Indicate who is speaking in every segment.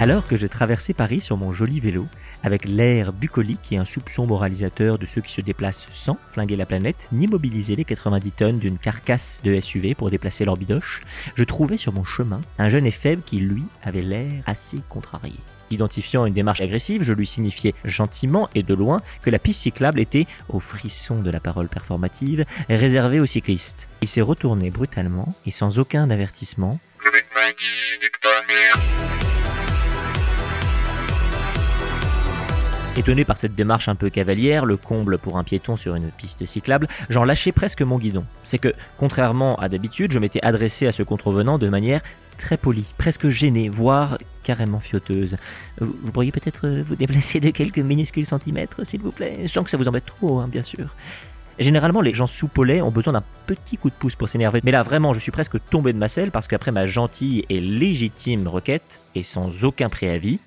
Speaker 1: Alors que je traversais Paris sur mon joli vélo, avec l'air bucolique et un soupçon moralisateur de ceux qui se déplacent sans flinguer la planète, ni mobiliser les 90 tonnes d'une carcasse de SUV pour déplacer leur bidoche, je trouvais sur mon chemin un jeune et faible qui, lui, avait l'air assez contrarié. Identifiant une démarche agressive, je lui signifiais gentiment et de loin que la piste cyclable était, au frisson de la parole performative, réservée aux cyclistes. Il s'est retourné brutalement et sans aucun avertissement. Étonné par cette démarche un peu cavalière, le comble pour un piéton sur une piste cyclable, j'en lâchais presque mon guidon. C'est que, contrairement à d'habitude, je m'étais adressé à ce contrevenant de manière très polie, presque gênée, voire carrément fioteuse. Vous, pourriez peut-être vous déplacer de quelques minuscules centimètres, s'il vous plaît, sans que ça vous embête trop, hein, bien sûr. Généralement, les gens sous ont besoin d'un petit coup de pouce pour s'énerver. Mais là, vraiment, je suis presque tombé de ma selle parce qu'après ma gentille et légitime requête, et sans aucun préavis,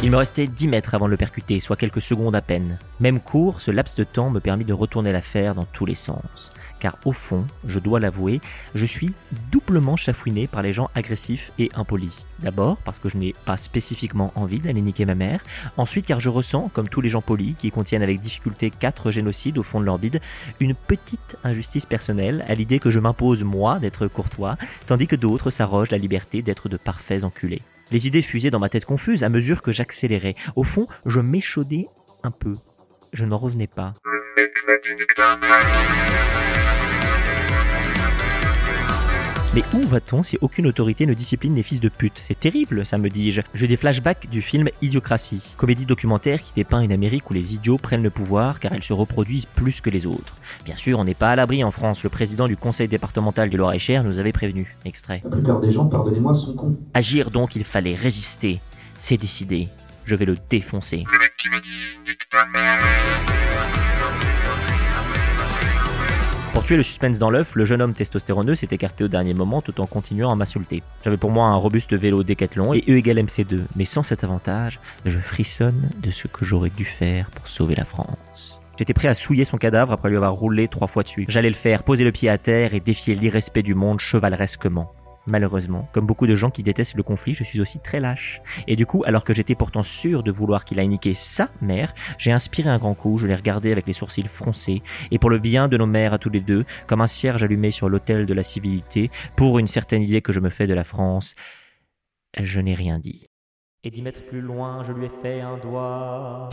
Speaker 1: il me restait 10 mètres avant de le percuter, soit quelques secondes à peine. Même court, ce laps de temps me permit de retourner l'affaire dans tous les sens. Car au fond, je dois l'avouer, je suis doublement chafouiné par les gens agressifs et impolis. D'abord parce que je n'ai pas spécifiquement envie d'aller niquer ma mère. Ensuite car je ressens, comme tous les gens polis qui contiennent avec difficulté quatre génocides au fond de leur bide, une petite injustice personnelle à l'idée que je m'impose moi d'être courtois, tandis que d'autres s'arrogent la liberté d'être de parfaits enculés. Les idées fusaient dans ma tête confuse à mesure que j'accélérais. Au fond, je m'échaudais un peu. Je n'en revenais pas. Mais où va-t-on si aucune autorité ne discipline les fils de pute? C'est terrible, ça me dis-je. J'ai des flashbacks du film Idiocratie, comédie documentaire qui dépeint une Amérique où les idiots prennent le pouvoir car elles se reproduisent plus que les autres. Bien sûr, on n'est pas à l'abri en France. Le président du conseil départemental du Loir-et-Cher nous avait prévenu. Extrait.
Speaker 2: La plupart des gens, pardonnez-moi, sont cons.
Speaker 1: Agir donc, il fallait résister. C'est décidé. Je vais le défoncer. Tuer le suspense dans l'œuf, le jeune homme testostéroneux s'est écarté au dernier moment tout en continuant à m'insulter. J'avais pour moi un robuste vélo Décathlon et E égale MC2, mais sans cet avantage, je frissonne de ce que j'aurais dû faire pour sauver la France. J'étais prêt à souiller son cadavre après lui avoir roulé trois fois dessus. J'allais le faire, poser le pied à terre et défier l'irrespect du monde chevaleresquement. Malheureusement, comme beaucoup de gens qui détestent le conflit, je suis aussi très lâche. Et du coup, alors que j'étais pourtant sûr de vouloir qu'il aille niquer sa mère, j'ai inspiré un grand coup, je l'ai regardé avec les sourcils froncés, et pour le bien de nos mères à tous les deux, comme un cierge allumé sur l'autel de la civilité, pour une certaine idée que je me fais de la France, je n'ai rien dit. Et dix mètres plus loin, je lui ai fait un doigt.